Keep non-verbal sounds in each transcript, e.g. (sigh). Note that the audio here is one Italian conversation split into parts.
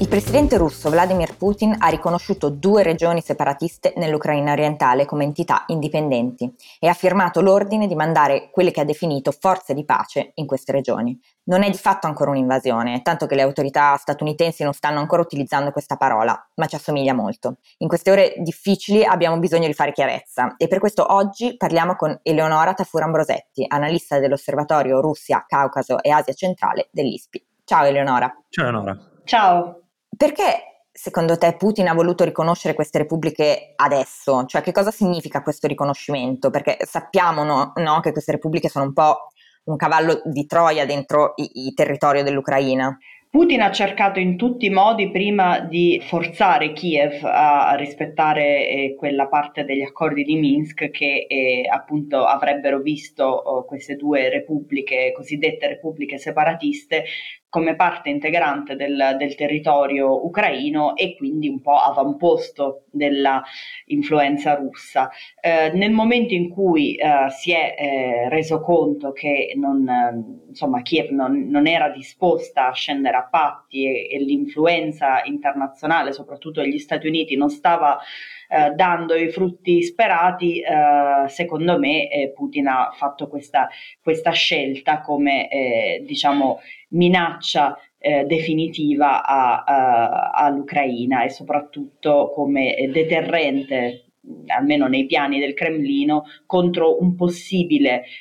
Il presidente russo Vladimir Putin ha riconosciuto due regioni separatiste nell'Ucraina orientale come entità indipendenti e ha firmato l'ordine di mandare quelle che ha definito forze di pace in queste regioni. Non è di fatto ancora un'invasione, tanto che le autorità statunitensi non stanno ancora utilizzando questa parola, ma ci assomiglia molto. In queste ore difficili abbiamo bisogno di fare chiarezza e per questo oggi parliamo con Eleonora Tafur-Ambrosetti, analista dell'Osservatorio Russia, Caucaso e Asia Centrale dell'ISPI. Ciao Eleonora. Ciao Eleonora. Ciao. Perché secondo te Putin ha voluto riconoscere queste repubbliche adesso? Cioè che cosa significa questo riconoscimento? Perché sappiamo no, no, che queste repubbliche sono un po' un cavallo di Troia dentro il territorio dell'Ucraina. Putin ha cercato in tutti i modi prima di forzare Kiev a rispettare eh, quella parte degli accordi di Minsk che eh, appunto avrebbero visto oh, queste due repubbliche, cosiddette repubbliche separatiste, come parte integrante del, del, territorio ucraino e quindi un po' avamposto della influenza russa. Eh, nel momento in cui eh, si è eh, reso conto che non, insomma, Kiev non, non, era disposta a scendere a patti e, e l'influenza internazionale, soprattutto degli Stati Uniti, non stava eh, dando i frutti sperati, eh, secondo me eh, Putin ha fatto questa, questa scelta come eh, diciamo, minaccia eh, definitiva a, a, all'Ucraina e soprattutto come deterrente almeno nei piani del Cremlino, contro, un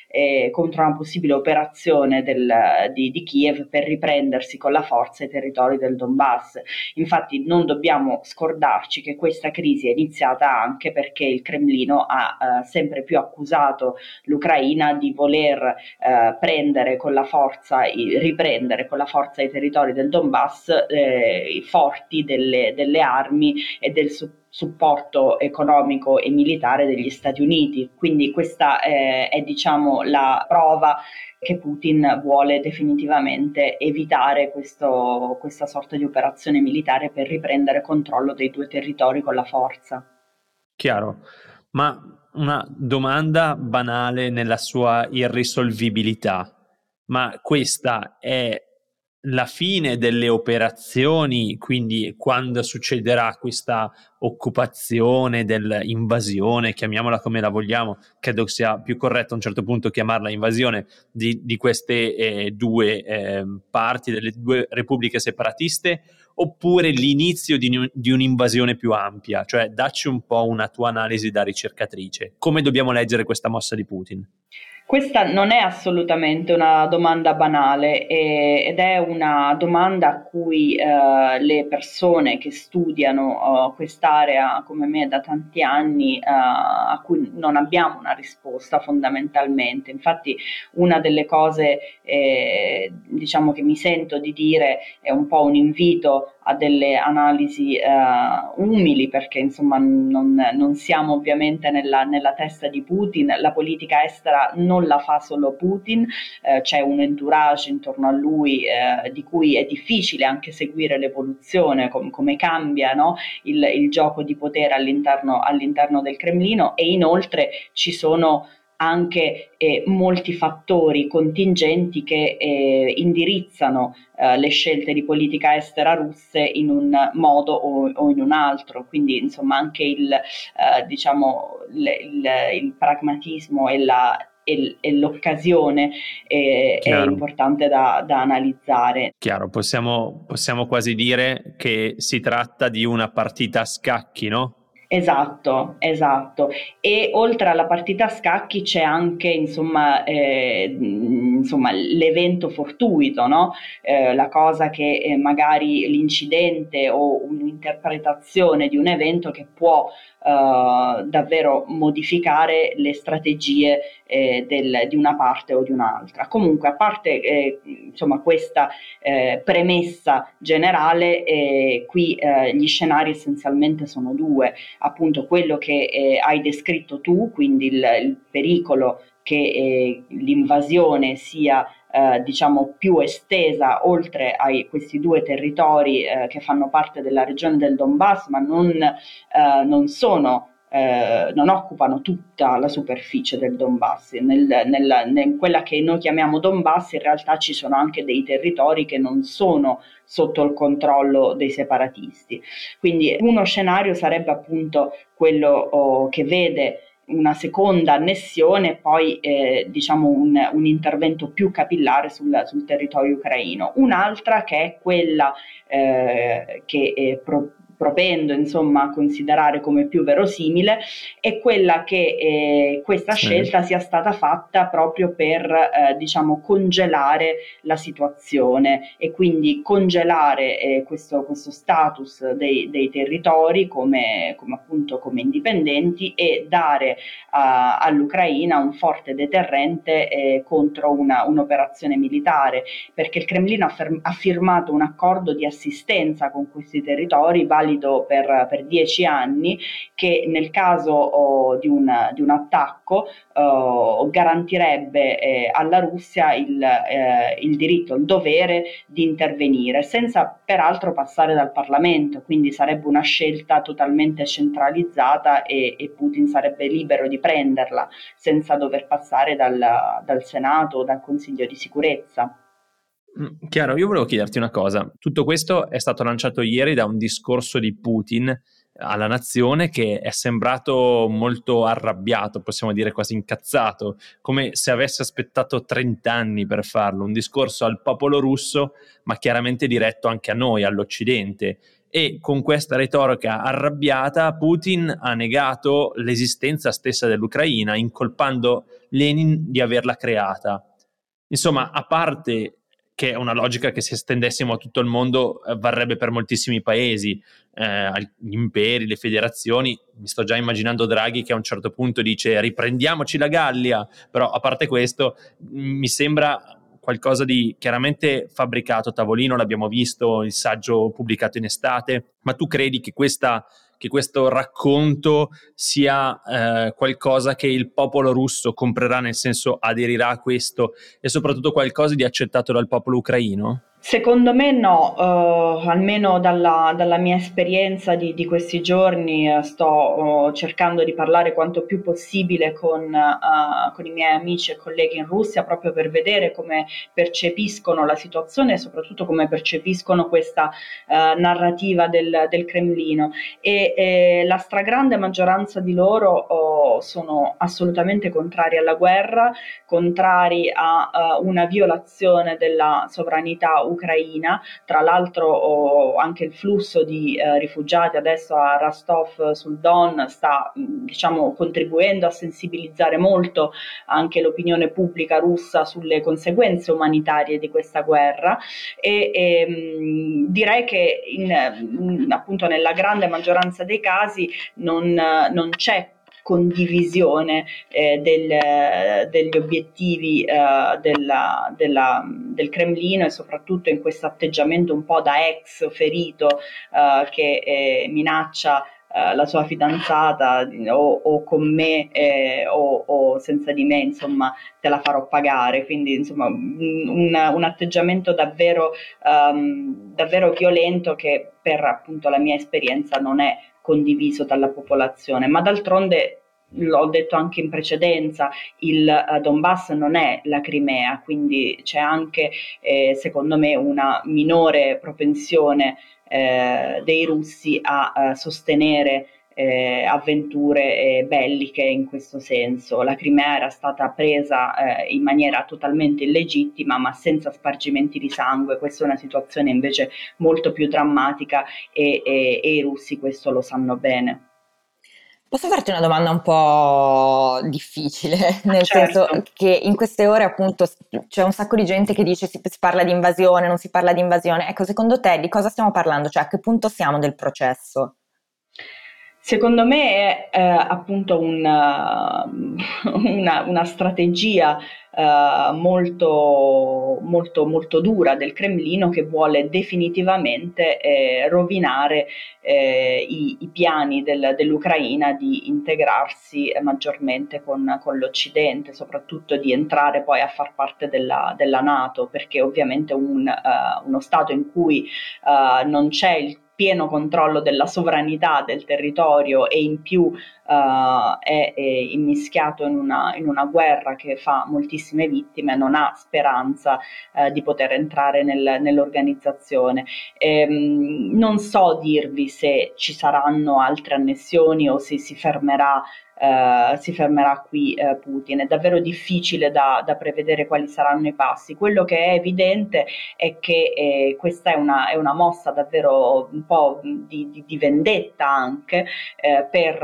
eh, contro una possibile operazione del, di, di, Kiev per riprendersi con la forza i territori del Donbass. Infatti non dobbiamo scordarci che questa crisi è iniziata anche perché il Cremlino ha eh, sempre più accusato l'Ucraina di voler eh, prendere con la forza, riprendere con la forza i territori del Donbass eh, forti delle, delle armi e del supporto supporto economico e militare degli Stati Uniti. Quindi questa eh, è diciamo la prova che Putin vuole definitivamente evitare questo, questa sorta di operazione militare per riprendere controllo dei due territori con la forza. Chiaro, ma una domanda banale nella sua irrisolvibilità, ma questa è la fine delle operazioni, quindi quando succederà questa occupazione dell'invasione, chiamiamola come la vogliamo, credo sia più corretto a un certo punto chiamarla invasione di, di queste eh, due eh, parti, delle due repubbliche separatiste, oppure l'inizio di, di un'invasione più ampia, cioè dacci un po' una tua analisi da ricercatrice. Come dobbiamo leggere questa mossa di Putin? Questa non è assolutamente una domanda banale eh, ed è una domanda a cui eh, le persone che studiano uh, quest'area come me da tanti anni, uh, a cui non abbiamo una risposta fondamentalmente. Infatti una delle cose eh, diciamo che mi sento di dire è un po' un invito a delle analisi uh, umili perché insomma non, non siamo ovviamente nella, nella, testa di Putin, la politica estera non la fa solo Putin, uh, c'è un entourage intorno a lui uh, di cui è difficile anche seguire l'evoluzione, com- come cambia no? il, il, gioco di potere all'interno, all'interno del Cremlino e inoltre ci sono anche eh, molti fattori contingenti che eh, indirizzano eh, le scelte di politica estera russe in un modo o, o in un altro, quindi insomma anche il, eh, diciamo, il, il, il pragmatismo e la, e, l'occasione eh, è importante da, da, analizzare. Chiaro, possiamo, possiamo quasi dire che si tratta di una partita a scacchi, no? Esatto, esatto. E oltre alla partita a scacchi c'è anche, insomma, eh, insomma l'evento fortuito, no? eh, la cosa che eh, magari l'incidente o un'interpretazione di un evento che può eh, davvero modificare le strategie eh, del, di una parte o di un'altra. Comunque, a parte eh, insomma, questa eh, premessa generale, qui gli scenari essenzialmente sono due, appunto quello che hai descritto tu, quindi il, il pericolo che l'invasione sia eh, diciamo più estesa oltre a questi due territori eh, che fanno parte della regione del Donbass, ma non, eh, non sono eh, non occupano tutta la superficie del Donbass. Nel, nel, nel, quella che noi chiamiamo Donbass in realtà ci sono anche dei territori che non sono sotto il controllo dei separatisti. Quindi uno scenario sarebbe appunto quello oh, che vede una seconda annessione e poi eh, diciamo un, un, intervento più capillare sul, sul, territorio ucraino. Un'altra che è quella eh, che eh, pro, propendo insomma a considerare come più verosimile è quella che eh, questa sì. scelta sia stata fatta proprio per eh, diciamo congelare la situazione e quindi congelare eh, questo, questo, status dei, dei territori come, come, appunto come indipendenti e dare all'Ucraina un forte deterrente eh, contro una, un'operazione militare perché il Cremlino ha, ferm- ha firmato un accordo di assistenza con questi territori vale valido per, per dieci anni che nel caso oh, di, un, di, un, attacco oh, garantirebbe eh, alla Russia il, eh, il, diritto, il dovere di intervenire senza peraltro passare dal Parlamento, quindi sarebbe una scelta totalmente centralizzata e, e Putin sarebbe libero di prenderla senza dover passare dal, dal Senato o dal Consiglio di sicurezza. Mm, chiaro, io volevo chiederti una cosa. Tutto questo è stato lanciato ieri da un discorso di Putin alla nazione che è sembrato molto arrabbiato, possiamo dire quasi incazzato, come se avesse aspettato 30 anni per farlo, un discorso al popolo russo, ma chiaramente diretto anche a noi, all'Occidente. E con questa retorica arrabbiata Putin ha negato l'esistenza stessa dell'Ucraina, incolpando Lenin di averla creata. Insomma, a parte che è una logica che se estendessimo a tutto il mondo eh, varrebbe per moltissimi paesi, eh, gli imperi, le federazioni. Mi sto già immaginando Draghi che a un certo punto dice riprendiamoci la Gallia, però a parte questo mi sembra qualcosa di chiaramente fabbricato a tavolino, l'abbiamo visto, il saggio pubblicato in estate, ma tu credi che questa che questo racconto sia eh, qualcosa che il popolo russo comprerà, nel senso aderirà a questo e soprattutto qualcosa di accettato dal popolo ucraino? Secondo me no, uh, almeno dalla, dalla, mia esperienza di, di questi giorni uh, sto uh, cercando di parlare quanto più possibile con, con, i miei amici e colleghi in Russia proprio per vedere come percepiscono la situazione e soprattutto come percepiscono questa narrativa del, del, Cremlino. E eh, la stragrande maggioranza di loro oh, sono assolutamente contrari alla guerra, contrari a una violazione della sovranità ucraina, tra l'altro anche il flusso di eh, rifugiati adesso a Rostov sul Don sta diciamo, contribuendo a sensibilizzare molto anche l'opinione pubblica russa sulle conseguenze umanitarie di questa guerra. E, e mh, direi che in, appunto nella grande maggioranza dei casi non, non c'è condivisione eh, del, degli obiettivi eh, della, della, del Cremlino e soprattutto in questo atteggiamento un po' da ex ferito eh, che eh, minaccia eh, la sua fidanzata o, o con me eh, o, o, senza di me, insomma, te la farò pagare. Quindi, insomma, un, un atteggiamento davvero, um, davvero violento che per appunto la mia esperienza non è condiviso dalla popolazione, ma d'altronde l'ho detto anche in precedenza, il uh, Donbass non è la Crimea, quindi c'è anche, eh, secondo me, una minore propensione eh, dei russi a, a sostenere eh, avventure eh, belliche in questo senso. La Crimea era stata presa eh, in maniera totalmente illegittima ma senza spargimenti di sangue, questa è una situazione invece molto più drammatica e, e, e i russi questo lo sanno bene. Posso farti una domanda un po' difficile, (laughs) nel certo. senso che in queste ore appunto c'è un sacco di gente che dice si, si, parla di invasione, non si parla di invasione. Ecco, secondo te di cosa stiamo parlando? Cioè a che punto siamo del processo? Secondo me è eh, appunto una, (laughs) una, una strategia eh, molto, molto, molto dura del Cremlino che vuole definitivamente eh, rovinare eh, i, i, piani del, dell'Ucraina di integrarsi maggiormente con, con, l'Occidente, soprattutto di entrare poi a far parte della, della Nato, perché ovviamente un, uno Stato in cui non c'è il pieno controllo della sovranità del territorio e in più uh, è, è, immischiato in una, in una, guerra che fa moltissime vittime, non ha speranza uh, di poter entrare nel, nell'organizzazione. Ehm, non so dirvi se ci saranno altre annessioni o se si fermerà Uh, si fermerà qui uh, Putin. È davvero difficile da, da, prevedere quali saranno i passi. Quello che è evidente è che eh, questa è una, è una, mossa davvero un po' di, di, di vendetta anche eh, per,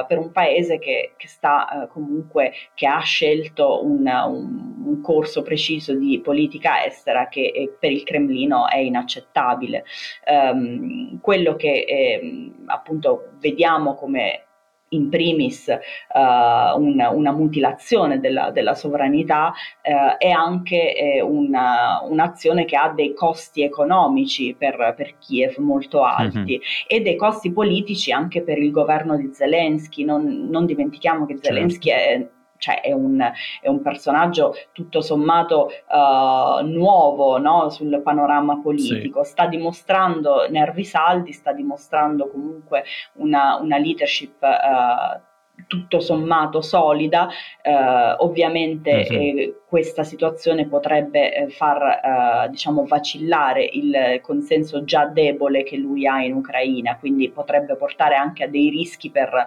uh, per, un paese che, che sta comunque, che ha scelto un, un, un, corso preciso di politica estera che per il Cremlino è inaccettabile. Um, quello che eh, appunto vediamo come in primis uh, un, una mutilazione della, della sovranità uh, e anche eh, una, un'azione che ha dei costi economici per, per Kiev molto alti mm-hmm. e dei costi politici anche per il governo di Zelensky. Non, non dimentichiamo che. Zelensky certo. è cioè è un, è un personaggio tutto sommato uh, nuovo no? sul panorama politico, sì. sta dimostrando nervi saldi, sta dimostrando comunque una, una leadership uh, tutto sommato solida, eh, ovviamente uh-huh. eh, questa situazione potrebbe eh, far eh, diciamo vacillare il consenso già debole che lui ha in Ucraina, quindi potrebbe portare anche a dei rischi per,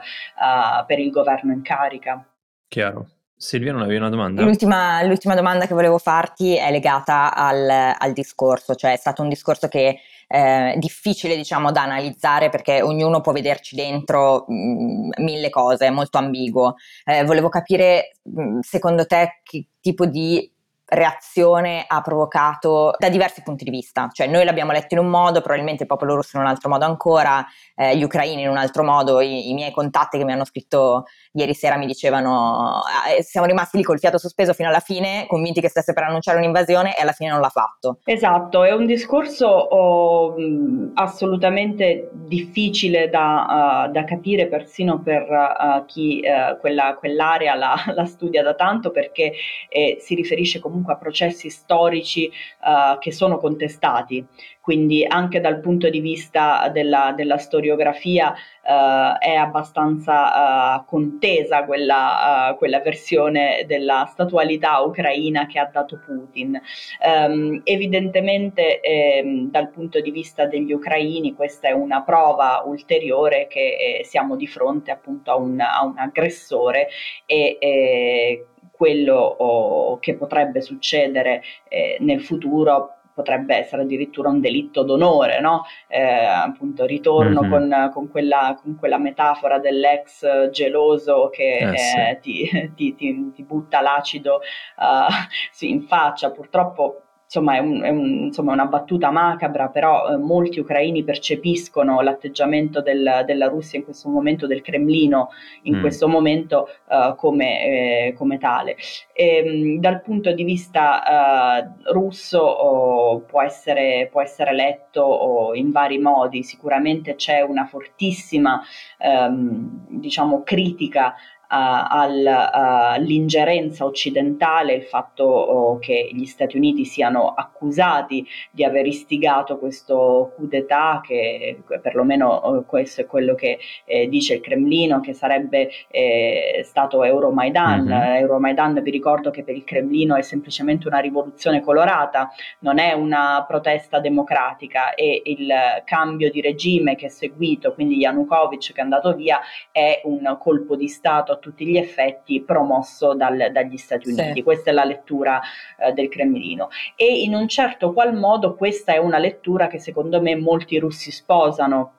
per il governo in carica. Chiaro. Silvia, non avevi una domanda? L'ultima, l'ultima domanda che volevo farti è legata al, al, discorso, cioè è stato un discorso che è eh, difficile diciamo da analizzare perché ognuno può vederci dentro mh, mm, mille cose, è molto ambiguo. Eh, volevo capire mh, mm, secondo te che tipo di reazione ha provocato da diversi punti di vista, cioè noi l'abbiamo letto in un modo, probabilmente il popolo russo in un altro modo ancora, eh, gli ucraini in un altro modo, I, i, miei contatti che mi hanno scritto ieri sera mi dicevano eh, siamo rimasti lì col fiato sospeso fino alla fine, convinti che stesse per annunciare un'invasione e alla fine non l'ha fatto. Esatto, è un discorso oh, assolutamente difficile da, uh, da, capire persino per uh, chi uh, quella, quell'area la, (laughs) la, studia da tanto perché eh, si riferisce comunque comunque a processi storici uh, che sono contestati, quindi anche dal punto di vista della, della storiografia uh, è abbastanza uh, contesa quella, quella, versione della statualità ucraina che ha dato Putin. Um, evidentemente ehm, dal punto di vista degli ucraini questa è una prova ulteriore che eh, siamo di fronte appunto a un, a un aggressore e, e quello che potrebbe succedere eh, nel futuro potrebbe essere addirittura un delitto d'onore, no? eh, appunto ritorno mm-hmm. con, con, quella, con, quella, metafora dell'ex geloso che eh, sì. Eh, ti, (laughs) ti, ti, ti, butta l'acido uh, sì, in faccia, purtroppo insomma è, un, è un, insomma una battuta macabra, però eh, molti ucraini percepiscono l'atteggiamento del, della Russia in questo momento, del Cremlino in mm. questo momento eh, come, eh, come, tale. E, ehm, dal punto di vista eh, russo oh, può, essere, può, essere, letto oh, in vari modi, sicuramente c'è una fortissima ehm, diciamo, critica all'ingerenza occidentale, il fatto oh, che gli Stati Uniti siano accusati di aver istigato questo coup d'etat, che perlomeno oh, questo è quello che eh, dice il Cremlino, che sarebbe eh, stato Euromaidan. Mm-hmm. Euromaidan, vi ricordo che per il Cremlino è semplicemente una rivoluzione colorata, non è una protesta democratica e il cambio di regime che è seguito, quindi Yanukovych che è andato via, è un colpo di Stato a tutti gli effetti promosso dal, dagli Stati Uniti. Sì. Questa è la lettura eh, del Cremlino. E in un certo qual modo questa è una lettura che secondo me molti russi sposano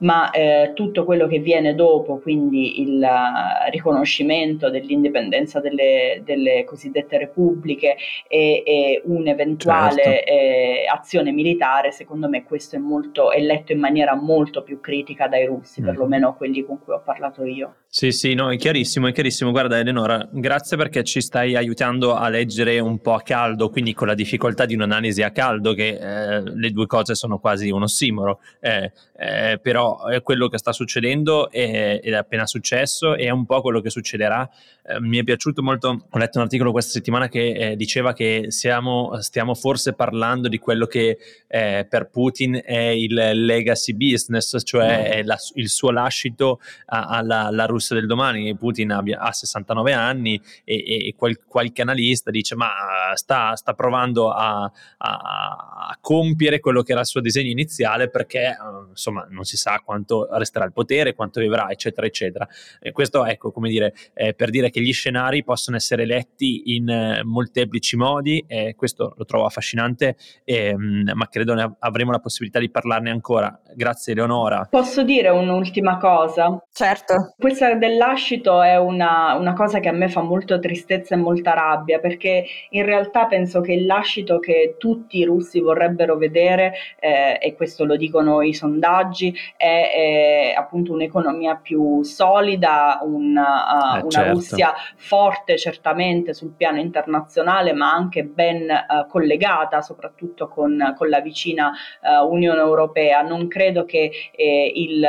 ma eh, tutto quello che viene dopo, quindi il uh, riconoscimento dell'indipendenza delle, delle cosiddette repubbliche e, e un'eventuale certo. eh, azione militare, secondo me questo è, molto, è letto in maniera molto più critica dai russi, mm. perlomeno quelli con cui ho parlato io. Sì, sì, no, è chiarissimo, è chiarissimo. Guarda Eleonora, grazie perché ci stai aiutando a leggere un po' a caldo, quindi con la difficoltà di un'analisi a caldo, che eh, le due cose sono quasi un ossimoro, eh, eh, però è quello che sta succedendo è, è, appena successo e è un po' quello che succederà. Eh, mi è piaciuto molto, ho letto un articolo questa settimana che eh, diceva che siamo, stiamo forse parlando di quello che eh, per Putin è il legacy business, cioè mm. la, il suo lascito alla, alla Russia Russia del domani, Putin abbia, ha 69 anni e, e qual, qualche analista dice ma sta, sta provando a, a, a, compiere quello che era il suo disegno iniziale perché eh, insomma non si sa quanto resterà il potere, quanto vivrà eccetera eccetera. E questo ecco come dire eh, per dire che gli scenari possono essere letti in eh, molteplici modi e questo lo trovo affascinante e, mh, ma credo ne avremo la possibilità di parlarne ancora. Grazie Eleonora. Posso dire un'ultima cosa? Certo. Questa dell'ascito è una, una, cosa che a me fa molto tristezza e molta rabbia, perché in realtà penso che il lascito che tutti i russi vorrebbero vedere, eh, e questo lo dicono i sondaggi, è, è appunto un'economia più solida, una, uh, eh, una certo. Russia forte certamente sul piano internazionale, ma anche ben uh, collegata soprattutto con, con la vicina uh, Unione Europea. Non credo che eh, il,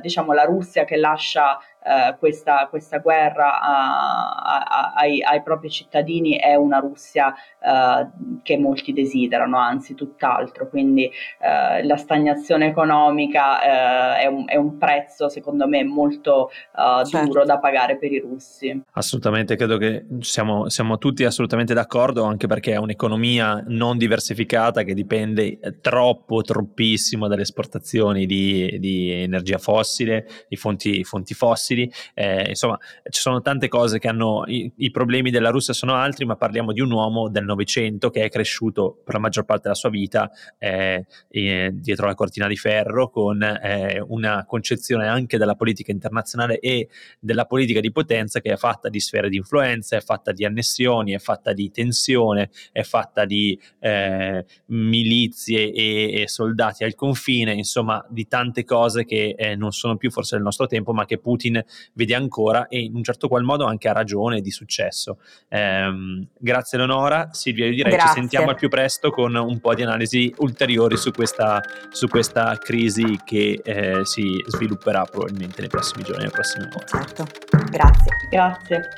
diciamo, la Russia che lascia eh, questa, questa, guerra a, a, ai, ai, propri cittadini è una Russia eh, che molti desiderano, anzi tutt'altro, quindi eh, la stagnazione economica eh, è un, è, un, prezzo secondo me molto eh, certo. duro da pagare per i russi. Assolutamente, credo che siamo, siamo tutti assolutamente d'accordo, anche perché è un'economia non diversificata che dipende troppo, troppissimo dalle esportazioni di, di energia fossile, di fonti, fonti fossili fossili, eh, insomma ci sono tante cose che hanno, i, i, problemi della Russia sono altri, ma parliamo di un uomo del Novecento che è cresciuto per la maggior parte della sua vita eh, eh, dietro la cortina di ferro con eh, una concezione anche della politica internazionale e della politica di potenza che è fatta di sfere di influenza, è fatta di annessioni, è fatta di tensione, è fatta di eh, milizie e, e, soldati al confine, insomma di tante cose che eh, non sono più forse del nostro tempo, ma che Putin vede ancora e in un certo qual modo anche ha ragione di successo. Eh, grazie Leonora, Silvia io direi grazie. ci sentiamo al più presto con un po' di analisi ulteriori su questa, su questa crisi che eh, si svilupperà probabilmente nei prossimi giorni, nelle prossime ore. Certo, grazie. Grazie.